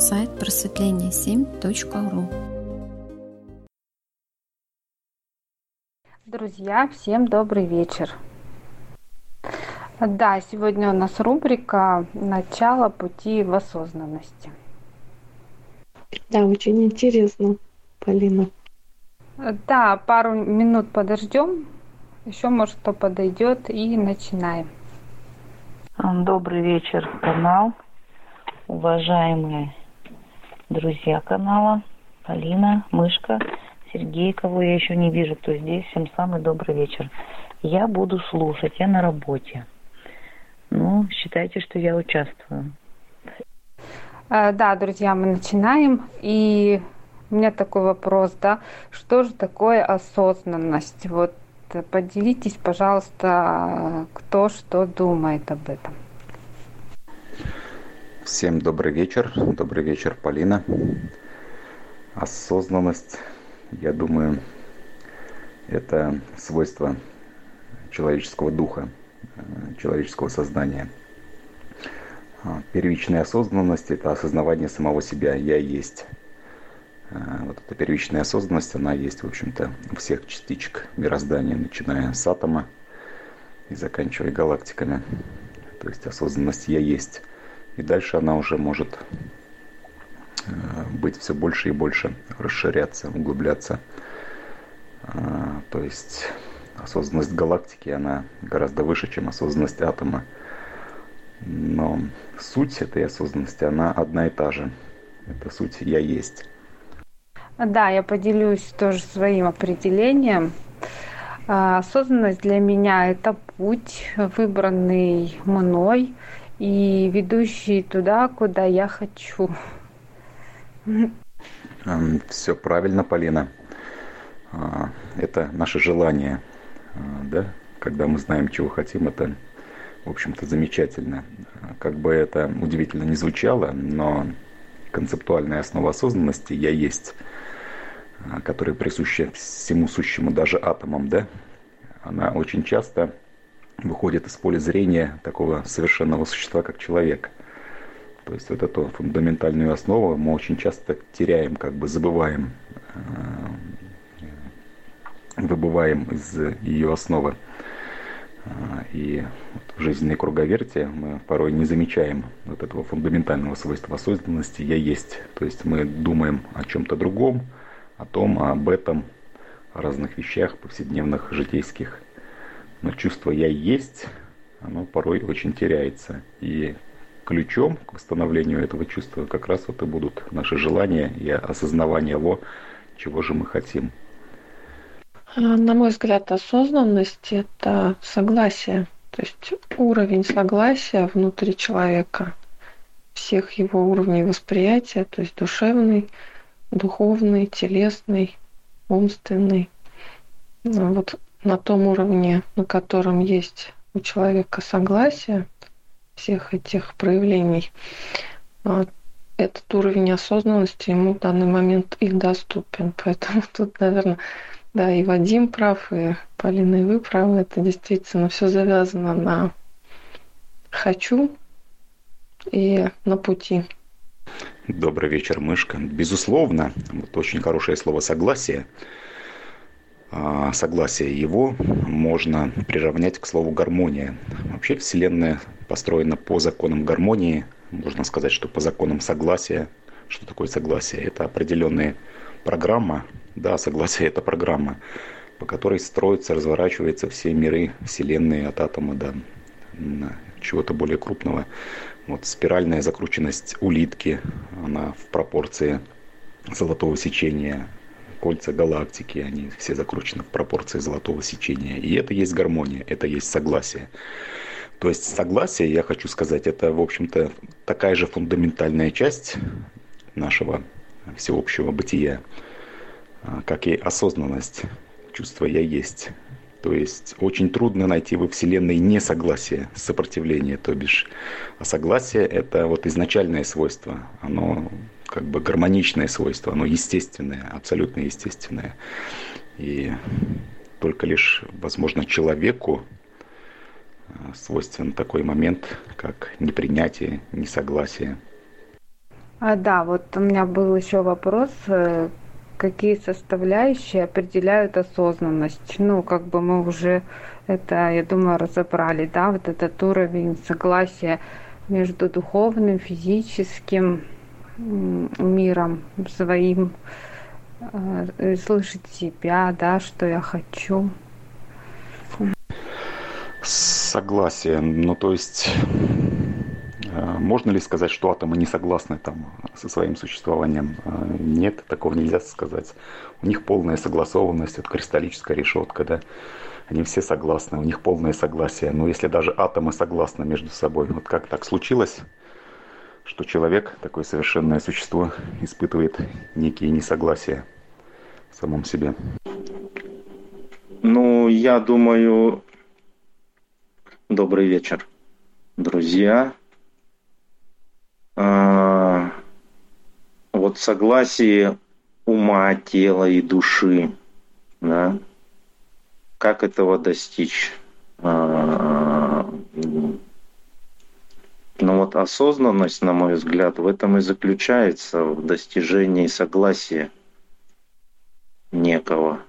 сайт просветление7.ру. Друзья, всем добрый вечер. Да, сегодня у нас рубрика «Начало пути в осознанности». Да, очень интересно, Полина. Да, пару минут подождем, еще может кто подойдет и начинаем. Добрый вечер, канал. Уважаемые друзья канала, Полина, Мышка, Сергей, кого я еще не вижу, кто здесь. Всем самый добрый вечер. Я буду слушать, я на работе. Ну, считайте, что я участвую. А, да, друзья, мы начинаем. И у меня такой вопрос, да, что же такое осознанность? Вот поделитесь, пожалуйста, кто что думает об этом. Всем добрый вечер. Добрый вечер, Полина. Осознанность, я думаю, это свойство человеческого духа, человеческого сознания. Первичная осознанность – это осознавание самого себя «я есть». Вот эта первичная осознанность, она есть, в общем-то, у всех частичек мироздания, начиная с атома и заканчивая галактиками. То есть осознанность «я есть». И дальше она уже может э, быть все больше и больше, расширяться, углубляться. А, то есть осознанность галактики, она гораздо выше, чем осознанность атома. Но суть этой осознанности, она одна и та же. Это суть «я есть». Да, я поделюсь тоже своим определением. А, осознанность для меня – это путь, выбранный мной – и ведущий туда, куда я хочу. Все правильно, Полина. А, это наше желание, а, да? Когда мы знаем, чего хотим, это, в общем-то, замечательно. Как бы это удивительно не звучало, но концептуальная основа осознанности «я есть», а, которая присуща всему сущему, даже атомам, да? Она очень часто выходит из поля зрения такого совершенного существа, как человек. То есть вот эту фундаментальную основу мы очень часто теряем, как бы забываем, э, выбываем из ее основы. Э, и в жизненной круговерте мы порой не замечаем вот этого фундаментального свойства осознанности «я есть». То есть мы думаем о чем-то другом, о том, об этом, о разных вещах повседневных, житейских – но чувство «я есть», оно порой очень теряется. И ключом к восстановлению этого чувства как раз вот и будут наши желания и осознавание того, чего же мы хотим. А, на мой взгляд, осознанность – это согласие, то есть уровень согласия внутри человека, всех его уровней восприятия, то есть душевный, духовный, телесный, умственный. Ну, вот на том уровне, на котором есть у человека согласие всех этих проявлений, а, этот уровень осознанности ему в данный момент и доступен. Поэтому тут, наверное, да, и Вадим прав, и Полина, и вы правы. Это действительно все завязано на «хочу» и на пути. Добрый вечер, мышка. Безусловно, вот очень хорошее слово «согласие». А, согласие его можно приравнять к слову гармония. Вообще Вселенная построена по законам гармонии. Можно сказать, что по законам согласия. Что такое согласие? Это определенная программа. Да, согласие это программа, по которой строятся, разворачиваются все миры Вселенной от атома до чего-то более крупного. Вот спиральная закрученность улитки, она в пропорции золотого сечения кольца галактики, они все закручены в пропорции золотого сечения. И это есть гармония, это есть согласие. То есть согласие, я хочу сказать, это, в общем-то, такая же фундаментальная часть нашего всеобщего бытия, а, как и осознанность, чувство «я есть». То есть очень трудно найти во Вселенной несогласие, сопротивление, то бишь. А согласие – это вот изначальное свойство. Оно как бы гармоничное свойство, оно естественное, абсолютно естественное. И только лишь, возможно, человеку э, свойствен такой момент, как непринятие, несогласие. А, да, вот у меня был еще вопрос, э, какие составляющие определяют осознанность? Ну, как бы мы уже это, я думаю, разобрали, да, вот этот уровень согласия между духовным, физическим миром своим, э, слышать себя, да, что я хочу. Согласие. Ну, то есть, э, можно ли сказать, что атомы не согласны там со своим существованием? Э, нет, такого нельзя сказать. У них полная согласованность, это кристаллическая решетка, да. Они все согласны, у них полное согласие. Но если даже атомы согласны между собой, вот как так случилось, что человек, такое совершенное существо, испытывает некие несогласия в самом себе? Ну, я думаю, добрый вечер, друзья. А, вот согласие ума, тела и души, да, как этого достичь? А, но вот осознанность, на мой взгляд, в этом и заключается, в достижении согласия некого.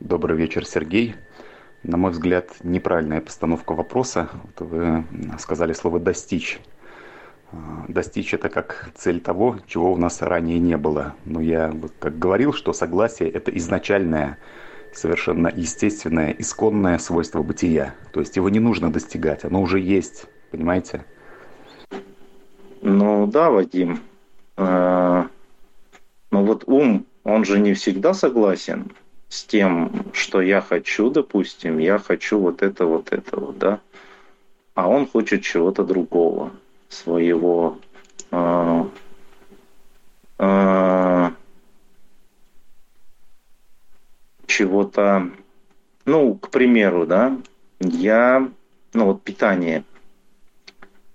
Добрый вечер, Сергей. На мой взгляд, неправильная постановка вопроса. Вот вы сказали слово «достичь». А, достичь это как цель того, чего у нас ранее не было. Но я как говорил, что согласие это изначальное совершенно естественное, исконное свойство бытия. То есть его не нужно достигать, оно уже есть, понимаете? Ну да, Вадим. А, но вот ум, он же не всегда согласен с тем, что я хочу, допустим, я хочу вот это, вот это, вот, да, а он хочет чего-то другого, своего э, э, чего-то, ну, к примеру, да, я, ну вот питание,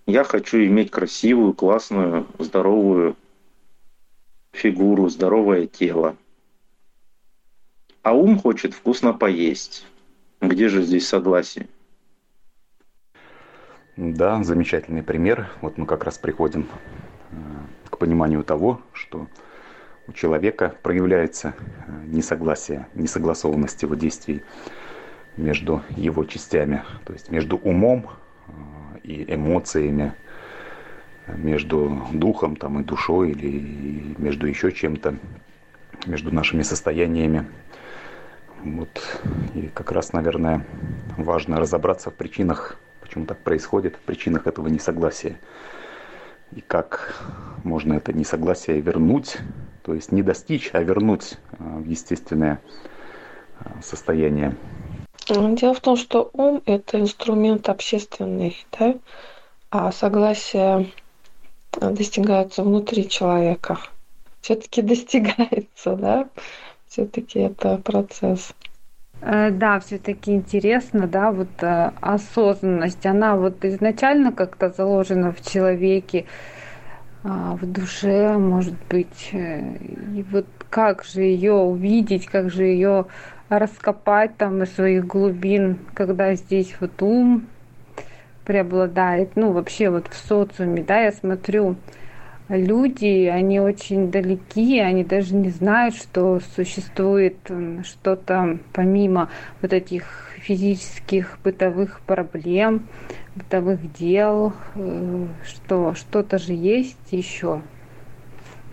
я хочу иметь красивую, классную, здоровую фигуру, здоровое тело. А ум хочет вкусно поесть. Где же здесь согласие? Да, замечательный пример. Вот мы как раз приходим э, к пониманию того, что у человека проявляется э, несогласие, несогласованность его действий между его частями, то есть между умом э, и эмоциями, между духом там, и душой или между еще чем-то, между нашими состояниями. Вот. И как раз, наверное, важно разобраться в причинах, почему так происходит, в причинах этого несогласия. И как можно это несогласие вернуть, то есть не достичь, а вернуть а, в естественное а, состояние. Дело в том, что ум – это инструмент общественный, да? а согласие достигается внутри человека. Все-таки достигается, да? все-таки это процесс. Э, да, все-таки интересно, да, вот э, осознанность, она вот изначально как-то заложена в человеке, а, в душе, может быть, э, и вот как же ее увидеть, как же ее раскопать там из своих глубин, когда здесь вот ум преобладает, ну вообще вот в социуме, да, я смотрю, люди, они очень далеки, они даже не знают, что существует что-то помимо вот этих физических бытовых проблем, бытовых дел, э, что что-то же есть еще.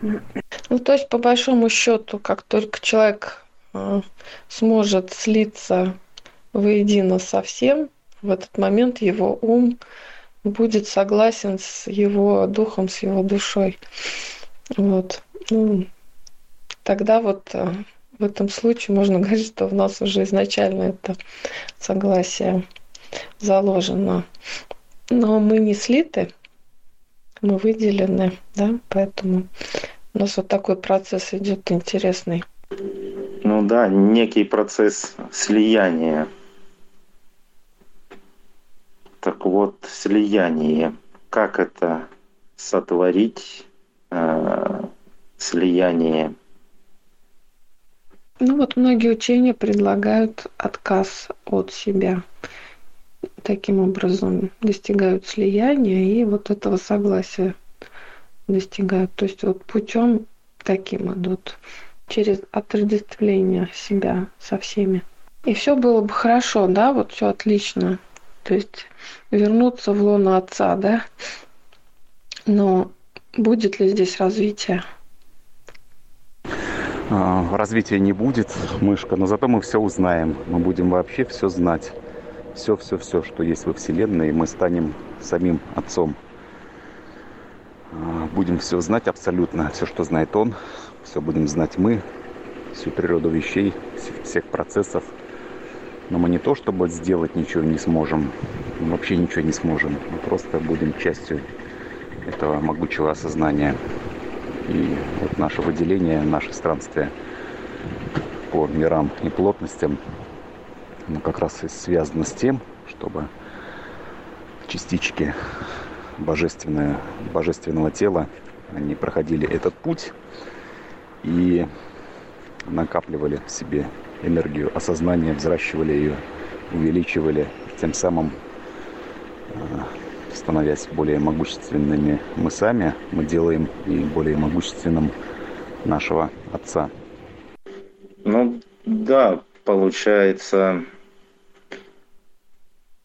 Ну, то есть, по большому счету, как только человек э, сможет слиться воедино со всем, в этот момент его ум будет согласен с его духом, с его душой. Вот. Ну, тогда вот э, в этом случае можно говорить, что в нас уже изначально это согласие заложено. Но мы не слиты, мы выделены, да, поэтому у нас вот такой процесс идет интересный. Ну да, некий процесс слияния так вот, слияние. Как это сотворить э, слияние? Ну вот многие учения предлагают отказ от себя. Таким образом достигают слияния и вот этого согласия достигают. То есть вот путем таким идут, через отождествление себя со всеми. И все было бы хорошо, да, вот все отлично. То есть вернуться в лоно отца, да. Но будет ли здесь развитие? А, развития не будет, мышка, но зато мы все узнаем. Мы будем вообще все знать. Все-все-все, что есть во Вселенной, и мы станем самим Отцом. А, будем все знать абсолютно, все, что знает Он, все будем знать мы, всю природу вещей, всех процессов. Но мы не то, чтобы сделать ничего не сможем, мы вообще ничего не сможем. Мы просто будем частью этого могучего осознания. И вот наше выделение, наше странствие по мирам и плотностям, оно как раз и связано с тем, чтобы частички божественное, божественного тела, они проходили этот путь и накапливали в себе энергию осознания, взращивали ее, увеличивали, тем самым э, становясь более могущественными мы сами, мы делаем и более могущественным нашего Отца. Ну да, получается,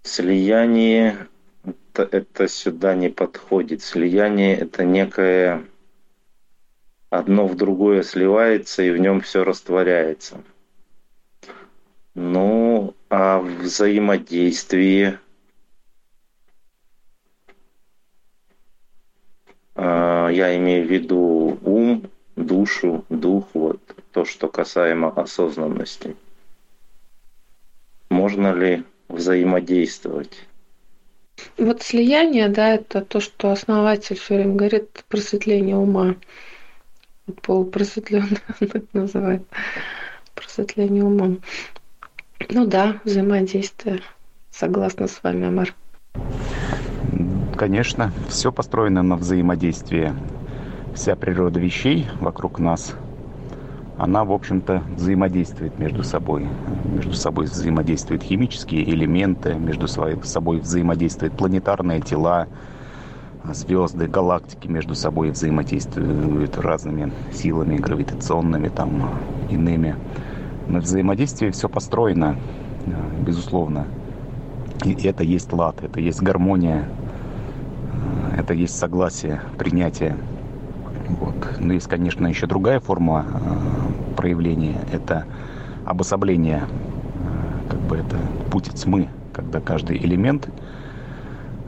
слияние это, это сюда не подходит. Слияние это некое одно в другое сливается и в нем все растворяется. Ну, а взаимодействие а, я имею в виду ум, душу, дух, вот то, что касаемо осознанности. Можно ли взаимодействовать? Вот слияние, да, это то, что основатель все время говорит, просветление ума. Это называет. Просветление ума. Ну да, взаимодействие. Согласна с вами, Амар. Конечно, все построено на взаимодействии. Вся природа вещей вокруг нас она, в общем-то, взаимодействует между собой. Между собой взаимодействуют химические элементы, между собой взаимодействуют планетарные тела, звезды, галактики между собой взаимодействуют разными силами гравитационными, там, иными. На взаимодействии все построено, безусловно. И это есть лад, это есть гармония, это есть согласие, принятие. Вот. Но есть, конечно, еще другая форма проявления. Это обособление, как бы это путь тьмы, когда каждый элемент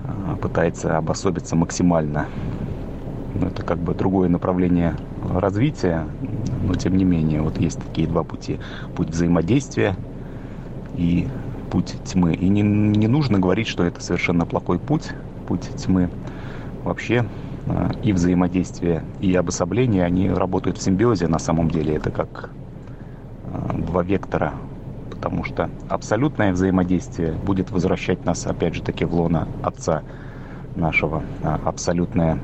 э, пытается обособиться максимально. Но это как бы другое направление развития, но тем не менее, вот есть такие два пути. Путь взаимодействия и путь тьмы. И не, не нужно говорить, что это совершенно плохой путь, путь тьмы. Вообще и взаимодействие, и обособление, они работают в симбиозе на самом деле. Это как э, два вектора, потому что абсолютное взаимодействие будет возвращать нас, опять же таки, в лона Отца нашего. А абсолютное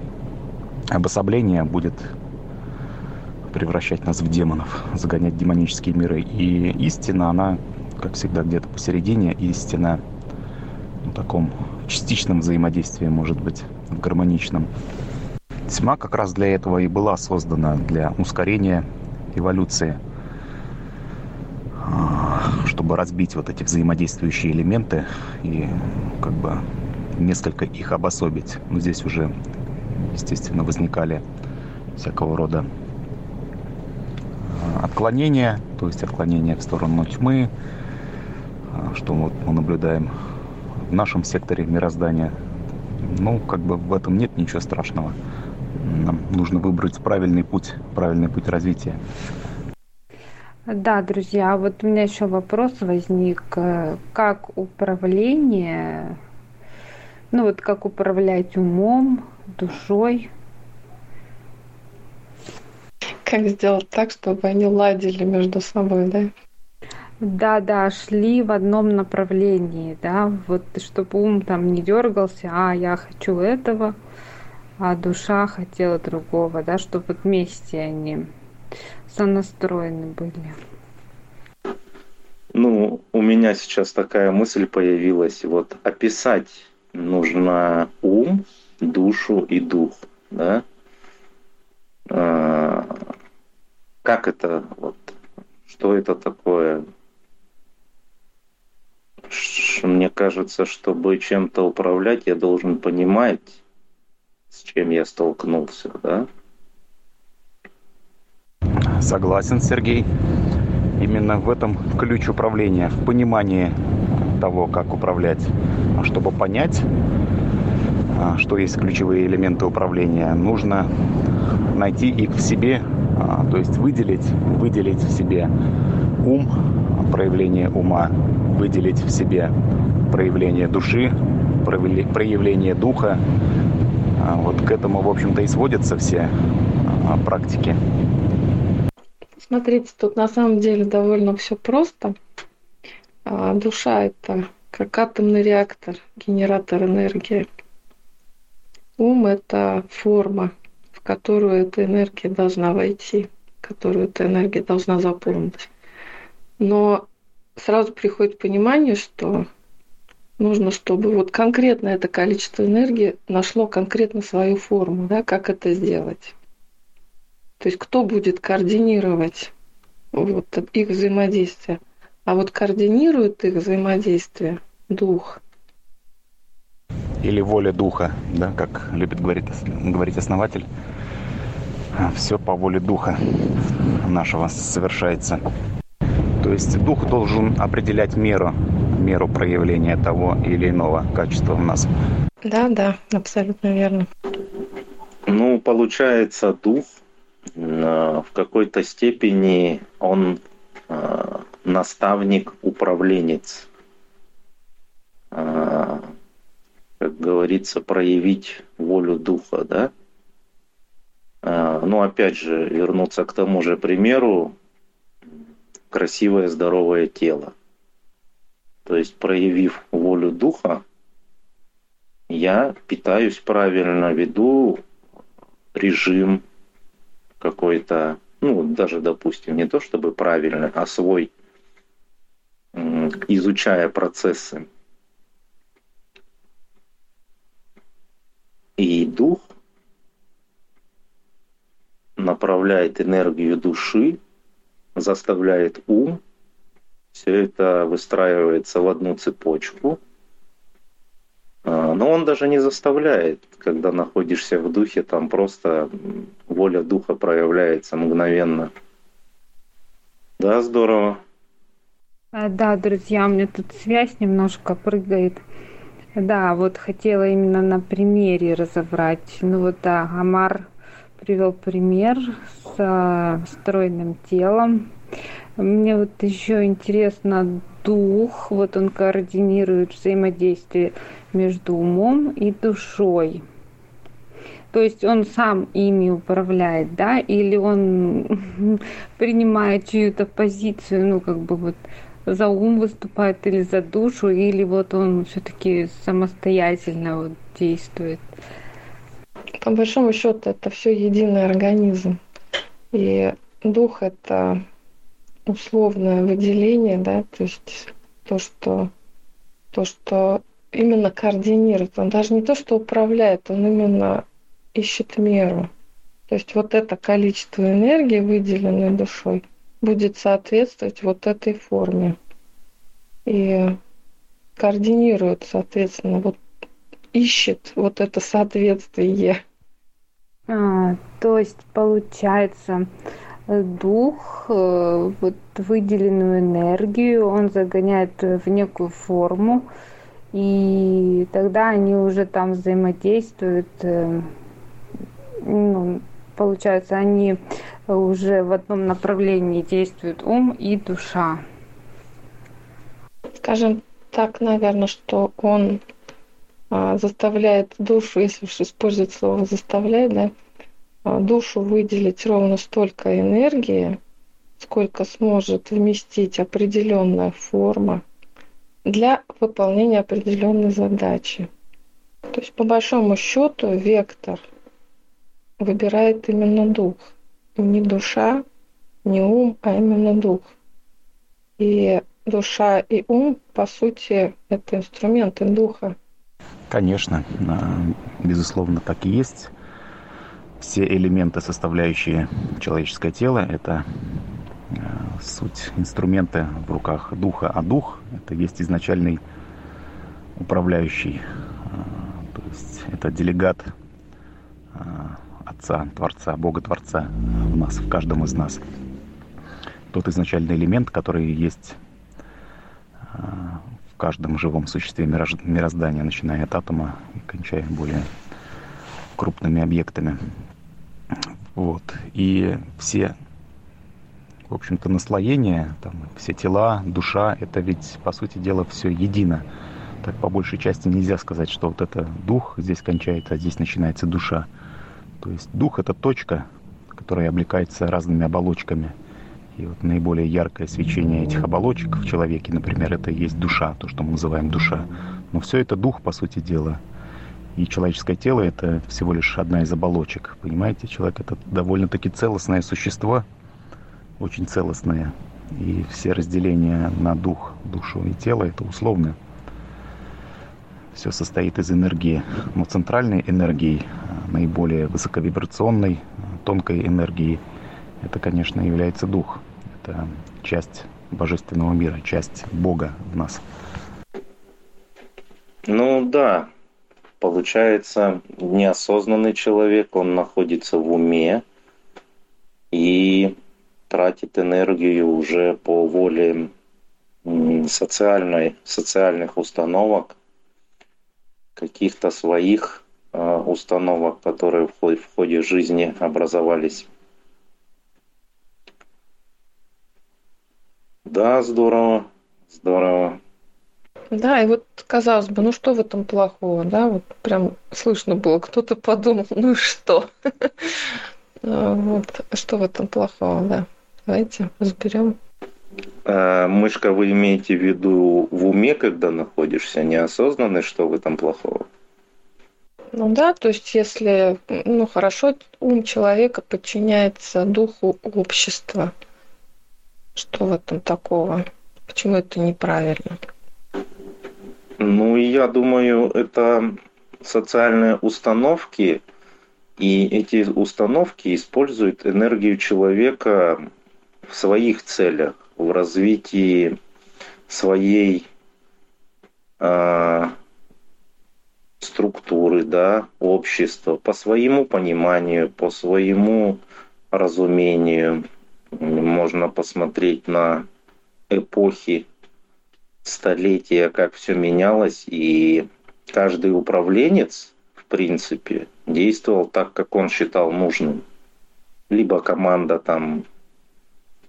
обособление будет превращать нас в демонов, загонять демонические миры. И истина, она, как всегда, где-то посередине. Истина в таком частичном взаимодействии может быть, в гармоничном. Тьма как раз для этого и была создана, для ускорения эволюции, а, чтобы разбить вот эти взаимодействующие элементы и как бы несколько их обособить. Но здесь уже, естественно, возникали всякого рода а, отклонения, то есть отклонения в сторону тьмы, а, что вот мы наблюдаем в нашем секторе мироздания. Ну, как бы в этом нет ничего страшного нам нужно выбрать правильный путь, правильный путь развития. Да, друзья, вот у меня еще вопрос возник, как управление, ну вот как управлять умом, душой. Как сделать так, чтобы они ладили между собой, да? Да, да, шли в одном направлении, да, вот чтобы ум там не дергался, а я хочу этого, а душа хотела другого, да, чтобы вместе они сонастроены были. Ну, у меня сейчас такая мысль появилась. Вот описать нужно ум, душу и дух, да? э, как это, вот, что это такое? Мне кажется, чтобы чем-то управлять, я должен понимать, чем я столкнулся, да? Согласен, Сергей. Именно в этом ключ управления, в понимании того, как управлять. А чтобы понять, а, что есть ключевые элементы управления, нужно найти их в себе, а, то есть выделить, выделить в себе ум, проявление ума, выделить в себе проявление души, проявление духа. Вот к этому, в общем-то, и сводятся все практики. Смотрите, тут на самом деле довольно все просто. Душа – это как атомный реактор, генератор энергии. Ум – это форма, в которую эта энергия должна войти, которую эта энергия должна заполнить. Но сразу приходит понимание, что нужно, чтобы вот конкретно это количество энергии нашло конкретно свою форму, да, как это сделать. То есть кто будет координировать вот их взаимодействие. А вот координирует их взаимодействие дух – или воля духа, да, как любит говорить, говорить основатель. А, Все по воле духа нашего совершается. То есть дух должен определять меру, меру проявления того или иного качества у нас. Да, да, абсолютно верно. Ну, получается, дух в какой-то степени он а, наставник, управленец а, как говорится, проявить волю духа, да? Ну, опять же, вернуться к тому же примеру, красивое, здоровое тело. То есть, проявив волю духа, я питаюсь правильно, веду режим какой-то, ну, даже, допустим, не то чтобы правильно, а свой, изучая процессы И дух направляет энергию души, заставляет ум, все это выстраивается в одну цепочку. А, но он даже не заставляет, когда находишься в духе, там просто воля духа проявляется мгновенно. Да, здорово. А, да, друзья, у меня тут связь немножко прыгает. Да, вот хотела именно на примере разобрать. Ну вот да, Амар привел пример с стройным телом. Мне вот еще интересно дух, вот он координирует взаимодействие между умом и душой. То есть он сам ими управляет, да, или он принимает чью-то позицию, ну как бы вот за ум выступает или за душу, или вот он все-таки самостоятельно вот действует? По большому счету это все единый организм. И дух это условное выделение, да, то есть то, что то, что именно координирует. Он даже не то, что управляет, он именно ищет меру. То есть вот это количество энергии, выделенной душой, будет соответствовать вот этой форме. И координирует, соответственно, вот ищет вот это соответствие. А, то есть получается дух, э, вот выделенную энергию, он загоняет в некую форму, и тогда они уже там взаимодействуют, э, ну, получается, они уже в одном направлении действуют ум и душа. Скажем так, наверное, что он заставляет душу, если уж использовать слово заставляет, да, а, душу выделить ровно столько энергии, сколько сможет вместить определенная форма для выполнения определенной задачи. То есть, по большому счету, вектор выбирает именно дух – не душа, не ум, а именно дух. И душа и ум, по сути, это инструменты духа. Конечно, а, безусловно, так и есть. все элементы, составляющие человеческое тело, это э, суть инструменты в руках духа, а дух это есть изначальный управляющий, э, то есть это делегат Отца, Творца, Бога Творца в нас, в каждом из нас. Тот изначальный элемент, который есть каждом живом существе мироздания, начиная от атома и кончая более крупными объектами. Вот. И все, в общем-то, наслоения, там, все тела, душа, это ведь, по сути дела, все едино. Так по большей части нельзя сказать, что вот это дух здесь кончается, а здесь начинается душа. То есть дух это точка, которая облекается разными оболочками. И вот наиболее яркое свечение этих оболочек в человеке, например, это и есть душа, то, что мы называем душа. Но все это дух, по сути дела. И человеческое тело это всего лишь одна из оболочек. Понимаете, человек это довольно-таки целостное существо, очень целостное. И все разделения на дух, душу и тело это условно. Все состоит из энергии. Но центральной энергией, наиболее высоковибрационной, тонкой энергией, это, конечно, является дух. Это часть божественного мира, часть Бога в нас. Ну да, получается, неосознанный человек, он находится в уме и тратит энергию уже по воле социальной, социальных установок, каких-то своих э, установок, которые в ходе, в ходе жизни образовались. Да, здорово, здорово. Да, и вот казалось бы, ну что в этом плохого, да, вот прям слышно было, кто-то подумал, ну и что? А, вот, что в этом плохого, да. Давайте разберем. А, мышка, вы имеете в виду в уме, когда находишься, неосознанный, что в этом плохого? Ну да, то есть если, ну хорошо, ум человека подчиняется духу общества, что в этом такого? Почему это неправильно? Ну, я думаю, это социальные установки, и эти установки используют энергию человека в своих целях, в развитии своей э, структуры, да, общества, по своему пониманию, по своему разумению. Можно посмотреть на эпохи столетия, как все менялось, и каждый управленец, в принципе, действовал так, как он считал нужным. Либо команда там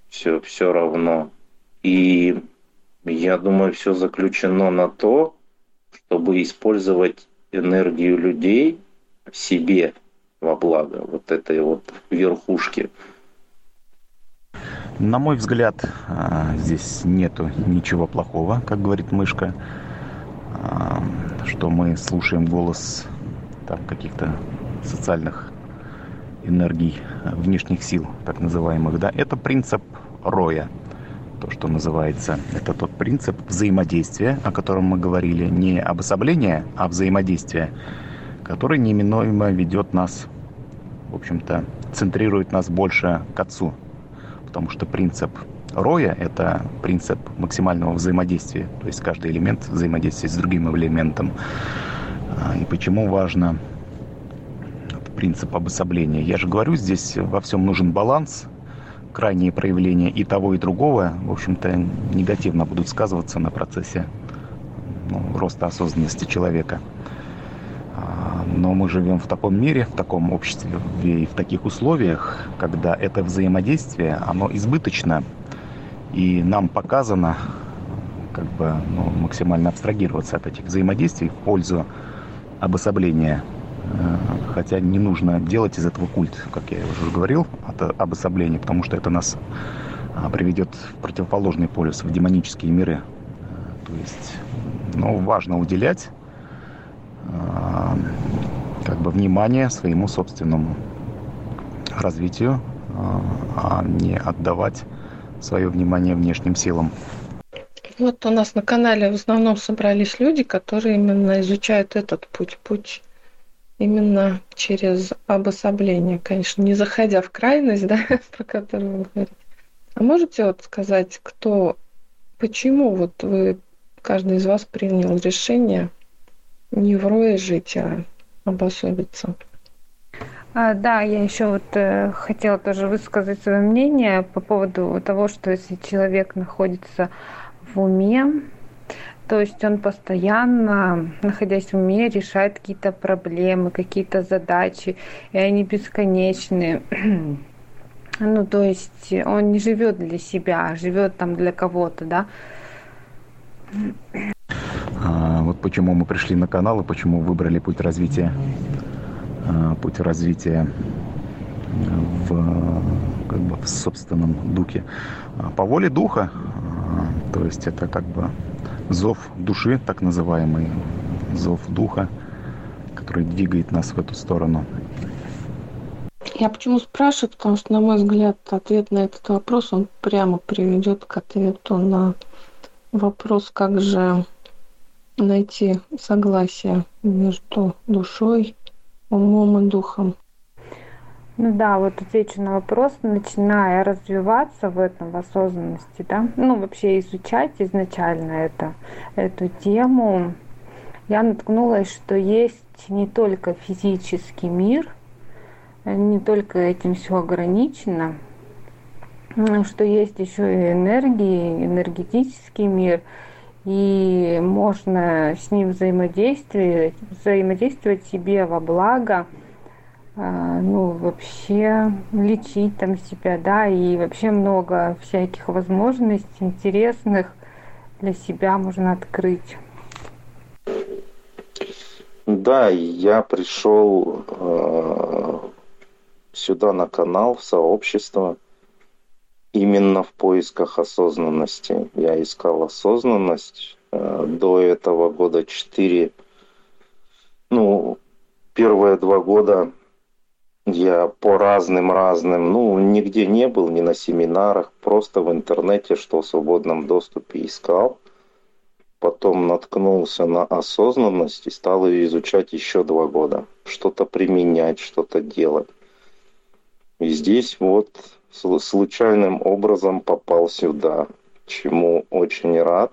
все, все равно. И я думаю, все заключено на то, чтобы использовать энергию людей в себе во благо вот этой вот верхушки. На мой взгляд, а, здесь нету ничего плохого, как говорит мышка, а, что мы слушаем голос там, каких-то социальных энергий, внешних сил, так называемых. Да? Это принцип роя, то, что называется. Это тот принцип взаимодействия, о котором мы говорили, не обособление, а взаимодействие, который неминуемо ведет нас, в общем-то, центрирует нас больше к Отцу, потому что принцип роя – это принцип максимального взаимодействия, то есть каждый элемент взаимодействия с другим элементом. А, и почему важно принцип обособления? Я же говорю, здесь во всем нужен баланс, крайние проявления и того, и другого, в общем-то, негативно будут сказываться на процессе ну, роста осознанности человека. Но мы живем в таком мире, в таком обществе и в таких условиях, когда это взаимодействие, оно избыточно, и нам показано как бы ну, максимально абстрагироваться от этих взаимодействий в пользу обособления. Э, хотя не нужно делать из этого культ, как я уже говорил, от обособления, потому что это нас а, приведет в противоположный полюс, в демонические миры. Э, то есть, ну, важно уделять как бы внимание своему собственному развитию, а, а не отдавать свое внимание внешним силам. Вот у нас на канале в основном собрались люди, которые именно изучают этот путь, путь именно через обособление, конечно, не заходя в крайность, да, про которую вы говорите. А можете вот сказать, кто, почему вот вы, каждый из вас принял решение не жить, а обособиться? А, да, я еще вот э, хотела тоже высказать свое мнение по поводу того, что если человек находится в уме, то есть он постоянно, находясь в уме, решает какие-то проблемы, какие-то задачи, и они бесконечны. Ну, то есть он не живет для себя, а живет там для кого-то, да. Почему мы пришли на канал и почему выбрали путь развития, а, путь развития в, как бы, в собственном духе. А, по воле духа, а, то есть это как бы зов души, так называемый, зов духа, который двигает нас в эту сторону. Я почему спрашиваю, потому что, на мой взгляд, ответ на этот вопрос, он прямо приведет к ответу на вопрос, как же найти согласие между душой, умом и духом. Ну да, вот отвечу на вопрос, начиная развиваться в этом, в осознанности, да, ну вообще изучать изначально это, эту тему, я наткнулась, что есть не только физический мир, не только этим все ограничено, что есть еще и энергии, энергетический мир, и можно с ним взаимодействовать, взаимодействовать себе во благо – а, ну, вообще лечить там себя, да, и вообще много всяких возможностей интересных для себя можно открыть. Да, я пришел э, сюда на канал, в сообщество, именно в поисках осознанности. Я искал осознанность э, до этого года четыре, ну, первые два года я по разным-разным, ну, нигде не был, ни на семинарах, просто в интернете, что в свободном доступе искал. Потом наткнулся на осознанность и стал ее изучать еще два года. Что-то применять, что-то делать. И здесь вот случайным образом попал сюда, чему очень рад.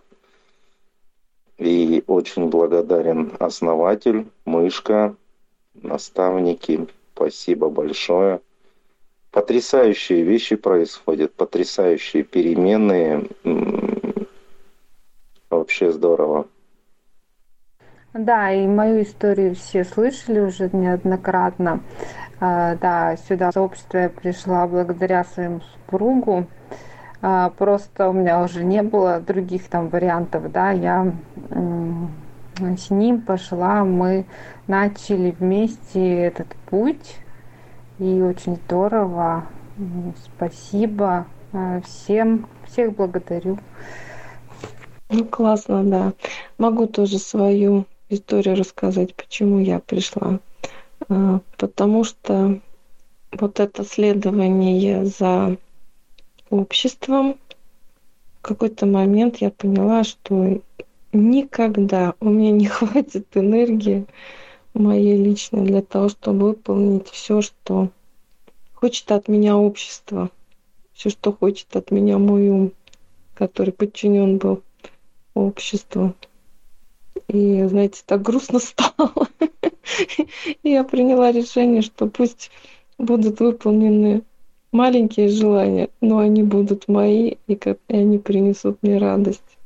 И очень благодарен основатель, мышка, наставники, Спасибо большое. Потрясающие вещи происходят, потрясающие перемены. Вообще здорово. Да, и мою историю все слышали уже неоднократно. А, да, сюда в сообщество я пришла благодаря своему супругу. А, просто у меня уже не было других там вариантов, да, я с ним пошла, мы начали вместе этот путь, и очень здорово. Спасибо э, всем, всех благодарю. Ну, классно, да. Могу тоже свою историю рассказать, почему я пришла. Э, потому что вот это следование за обществом, в какой-то момент я поняла, что никогда у меня не хватит энергии моей личной для того, чтобы выполнить все, что хочет от меня общество, все, что хочет от меня мой ум, который подчинен был обществу. И, знаете, так грустно стало. И я приняла решение, что пусть будут выполнены маленькие желания, но они будут мои, и они принесут мне радость.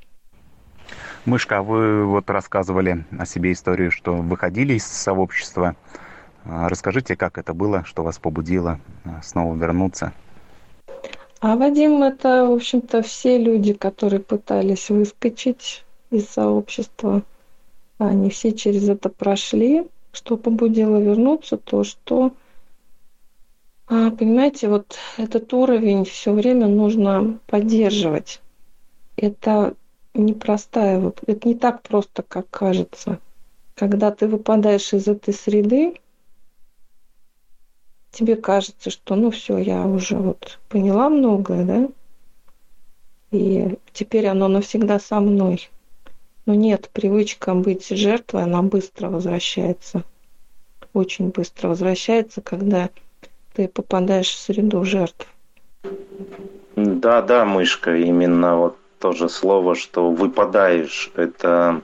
Мышка, вы вот рассказывали о себе историю, что выходили из сообщества. А, расскажите, как это было, что вас побудило а, снова вернуться? А Вадим, это, в общем-то, все люди, которые пытались выскочить из сообщества. Они все через это прошли. Что побудило вернуться, то что, а, понимаете, вот этот уровень все время нужно поддерживать. Это непростая. Это не так просто, как кажется. Когда ты выпадаешь из этой среды, тебе кажется, что ну все, я уже вот поняла многое, да, и теперь оно навсегда со мной. Но нет, привычка быть жертвой, она быстро возвращается. очень быстро возвращается, когда ты попадаешь в среду жертв. Да, да, мышка, именно вот то же слово, что выпадаешь, это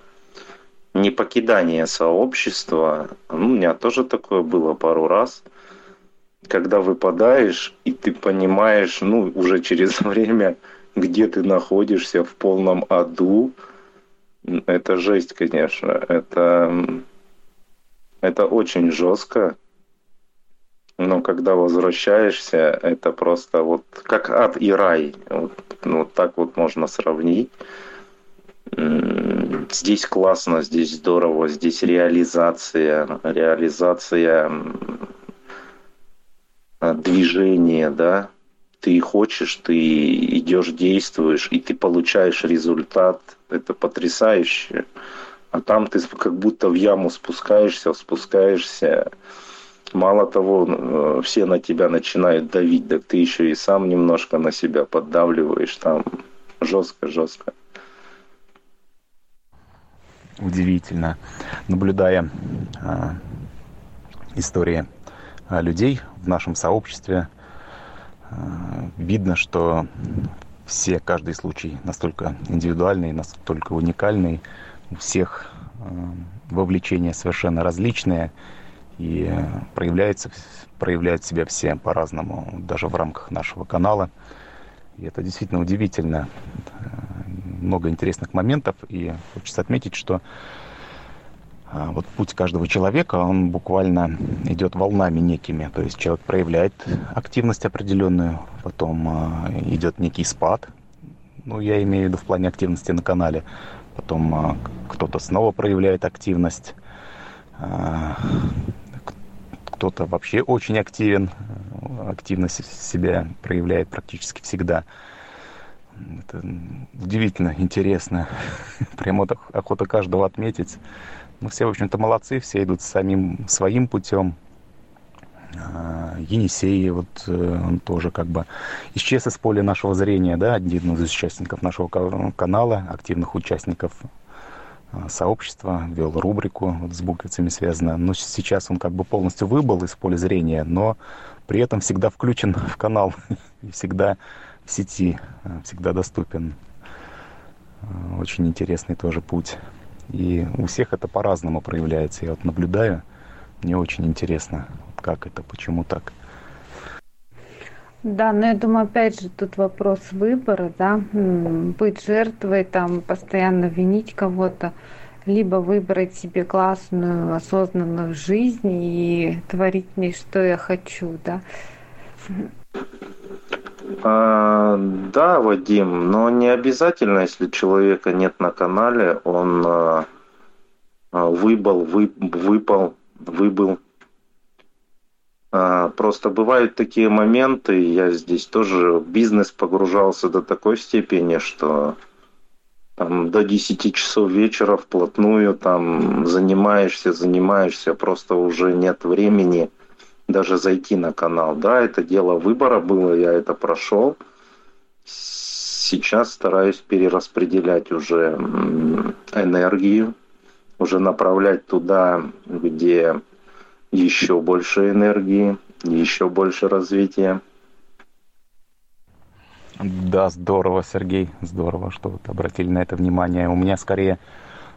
не покидание сообщества. Ну, у меня тоже такое было пару раз. Когда выпадаешь, и ты понимаешь, ну, уже через время, где ты находишься в полном аду, это жесть, конечно. Это, это очень жестко. Но когда возвращаешься, это просто вот как ад и рай. Вот, ну, вот так вот можно сравнить. Здесь классно, здесь здорово, здесь реализация, реализация движения, да. Ты хочешь, ты идешь, действуешь, и ты получаешь результат. Это потрясающе. А там ты как будто в яму спускаешься, спускаешься, Мало того, э, все на тебя начинают давить, так ты еще и сам немножко на себя поддавливаешь там жестко-жестко. Удивительно. Наблюдая э, истории э, людей в нашем сообществе, видно, что все, каждый случай настолько индивидуальный, настолько уникальный, у всех э, вовлечения совершенно различные – и проявляется, проявляют себя все по-разному, даже в рамках нашего канала. И это действительно удивительно. Много интересных моментов. И хочется отметить, что вот путь каждого человека, он буквально идет волнами некими. То есть человек проявляет активность определенную, потом а, идет некий спад. Ну, я имею в виду в плане активности на канале. Потом а, кто-то снова проявляет активность кто-то вообще очень активен, активно себя проявляет практически всегда. Это удивительно, интересно. Прямо охота каждого отметить. Ну, все, в общем-то, молодцы, все идут самим своим путем. А, Енисей, вот э, он тоже как бы исчез из поля нашего зрения, да, один из участников нашего канала, активных участников Э, сообщества, вел рубрику вот с буковицами связано. Но сейчас он как бы полностью выбыл из поля зрения, но при этом всегда включен в канал всегда в сети, э, всегда доступен. Очень интересный тоже путь. И у всех это по-разному проявляется. Я вот наблюдаю, мне очень интересно, как это, почему так. Да, но я думаю, опять же, тут вопрос выбора, да, быть жертвой, там, постоянно винить кого-то, либо выбрать себе классную, осознанную жизнь и творить мне, что я хочу, да. А, да, Вадим, но не обязательно, если человека нет на канале, он а, а выбыл, вы, выпал, выбыл. А, просто бывают такие моменты, я здесь тоже в бизнес погружался до такой степени, что там, до 10 часов вечера вплотную там занимаешься, занимаешься, просто уже нет времени даже зайти на канал. Да, это дело выбора было, я это прошел. Сейчас стараюсь перераспределять уже энергию, уже направлять туда, где еще больше энергии, еще больше развития. Да, здорово, Сергей, здорово, что вот обратили на это внимание. У меня скорее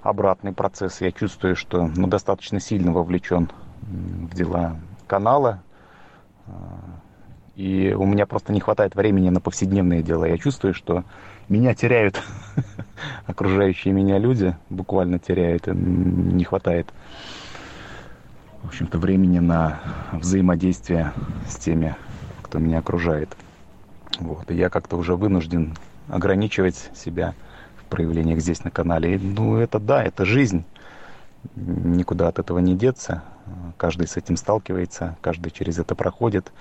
обратный процесс. Я чувствую, что ну, достаточно сильно вовлечен в дела канала. И у меня просто не хватает времени на повседневные дела. Я чувствую, что меня теряют окружающие меня люди, буквально теряют, не хватает в общем-то, времени на взаимодействие с теми, кто меня окружает. Вот. И я как-то уже вынужден ограничивать себя в проявлениях здесь на канале. И, ну, это да, это жизнь. Никуда от этого не деться. Каждый с этим сталкивается, каждый через это проходит.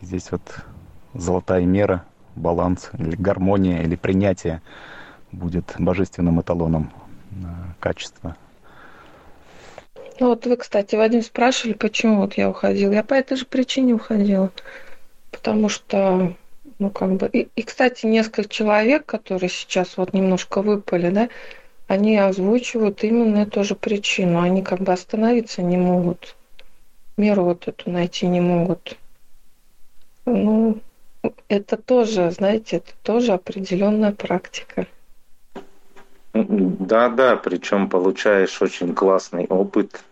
Здесь вот золотая мера, баланс, или гармония, или принятие будет божественным эталоном качества ну вот вы, кстати, Вадим спрашивали, почему вот я уходила. Я по этой же причине уходила. Потому что, ну как бы... И, и кстати, несколько человек, которые сейчас вот немножко выпали, да, они озвучивают именно эту же причину. Они как бы остановиться не могут. меру вот эту найти не могут. Ну, это тоже, знаете, это тоже определенная практика. Да, да, причем получаешь очень классный опыт.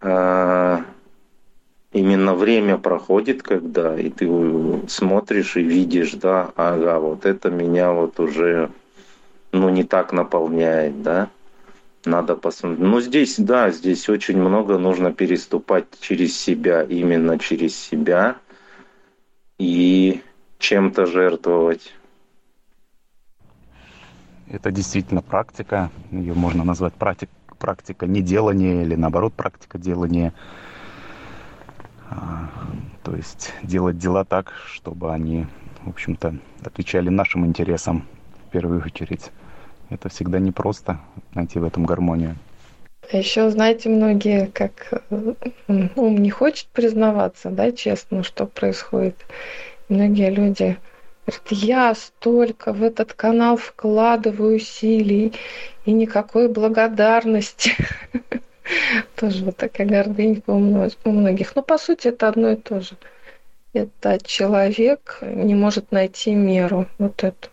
А, именно время проходит, когда и ты смотришь и видишь, да, ага, вот это меня вот уже, ну, не так наполняет, да. Надо посмотреть. Ну, здесь, да, здесь очень много нужно переступать через себя, именно через себя и чем-то жертвовать. Это действительно практика. Ее можно назвать практик, практика неделания или наоборот практика делания. А, то есть делать дела так, чтобы они, в общем-то, отвечали нашим интересам в первую очередь. Это всегда непросто найти в этом гармонию. А еще, знаете, многие, как ум не хочет признаваться, да, честно, что происходит. Многие люди говорят, я столько в этот канал вкладываю усилий и никакой благодарности. Тоже вот такая гордынька у многих. Но по сути это одно и то же. Это человек не может найти меру. Вот это.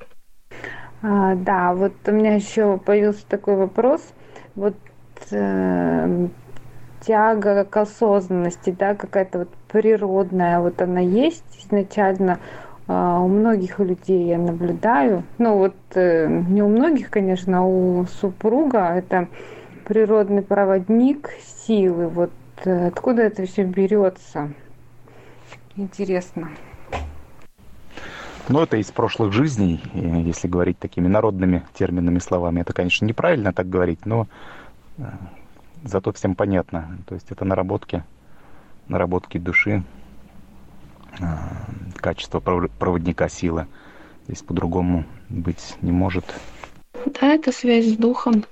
А, да, вот у меня еще появился такой вопрос. Вот э, тяга к осознанности, да, какая-то вот природная, вот она есть изначально э, у многих людей я наблюдаю. Ну вот э, не у многих, конечно, а у супруга это природный проводник силы. Вот э, откуда это все берется? Интересно. Но это из прошлых жизней, если говорить такими народными терминами, словами. Это, конечно, неправильно так говорить, но э, зато всем понятно. То есть это наработки, наработки души, э, качество проводника силы. Здесь по-другому быть не может. Да, это связь с духом.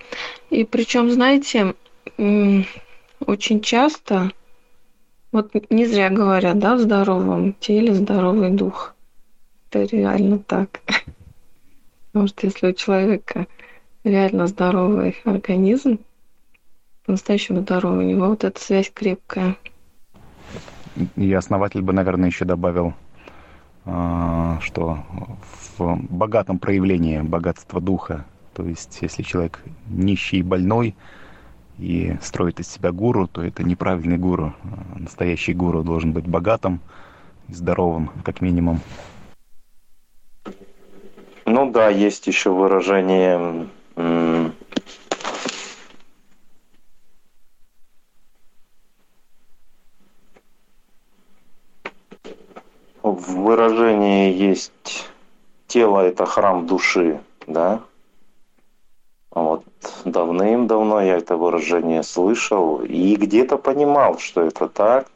И причем, знаете, очень часто, вот не зря говорят, да, в здоровом теле здоровый дух – это реально так. Потому что если у человека реально здоровый организм, по-настоящему здоровый, у него вот эта связь крепкая. И основатель бы, наверное, еще добавил, а, что в богатом проявлении богатства духа, то есть если человек нищий и больной и строит из себя гуру, то это неправильный гуру. Настоящий гуру должен быть богатым здоровым, как минимум. Ну да, есть еще выражение в выражении есть тело это храм души, да? Вот давным-давно я это выражение слышал и где-то понимал, что это так,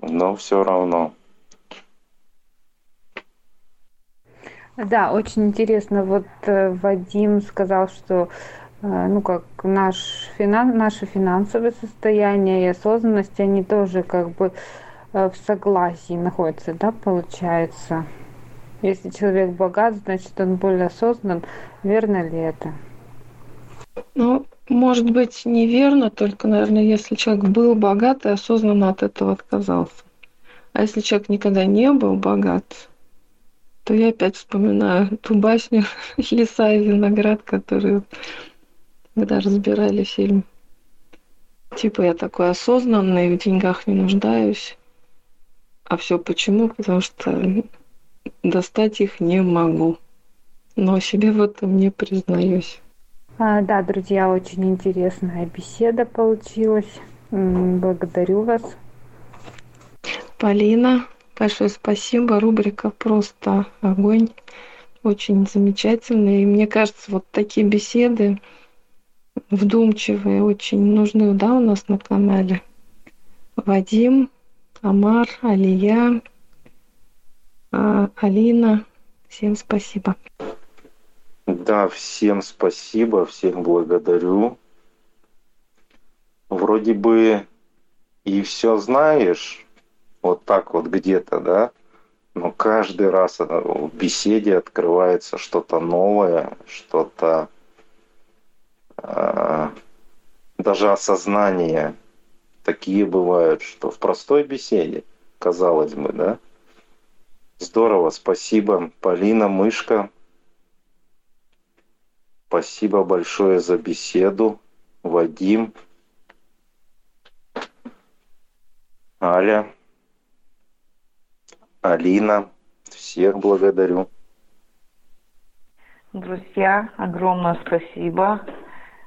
но все равно. Да, очень интересно. Вот э, Вадим сказал, что э, ну как наш финан, наше финансовое состояние и осознанность, они тоже как бы э, в согласии находятся, да, получается. Если человек богат, значит он более осознан. Верно ли это? Ну, может быть, неверно, только, наверное, если человек был богат и осознанно от этого отказался. А если человек никогда не был богат, то я опять вспоминаю ту басню «Лиса и виноград», которую когда разбирали фильм. Типа я такой осознанный, в деньгах не нуждаюсь. А все почему? Потому что достать их не могу. Но себе в этом не признаюсь. А, да, друзья, очень интересная беседа получилась. Благодарю вас. Полина, Большое спасибо. Рубрика просто огонь. Очень замечательная. И мне кажется, вот такие беседы вдумчивые очень нужны да, у нас на канале. Вадим, Амар, Алия, а, Алина. Всем спасибо. Да, всем спасибо, всех благодарю. Вроде бы и все знаешь, вот так вот где-то, да, но каждый раз в беседе открывается что-то новое, что-то э, даже осознание. такие бывают, что в простой беседе, казалось бы, да? Здорово, спасибо, Полина, Мышка. Спасибо большое за беседу, Вадим, Аля, Алина. Всех благодарю. Друзья, огромное спасибо.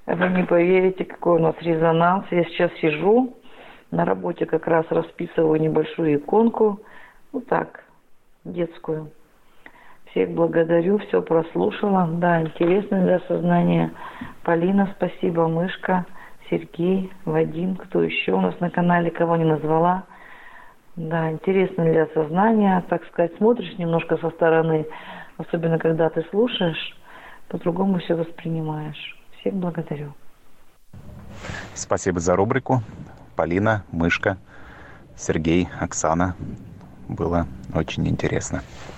Вы не поверите, какой у нас резонанс. Я сейчас сижу, на работе как раз расписываю небольшую иконку. Ну так, детскую. Всех благодарю, все прослушала. Да, интересно для сознания. Полина, спасибо, Мышка, Сергей, Вадим, кто еще у нас на канале, кого не назвала. Да, интересно для сознания, так сказать, смотришь немножко со стороны, особенно когда ты слушаешь, по-другому все воспринимаешь. Всех благодарю. Спасибо за рубрику. Полина, Мышка, Сергей, Оксана. Было очень интересно.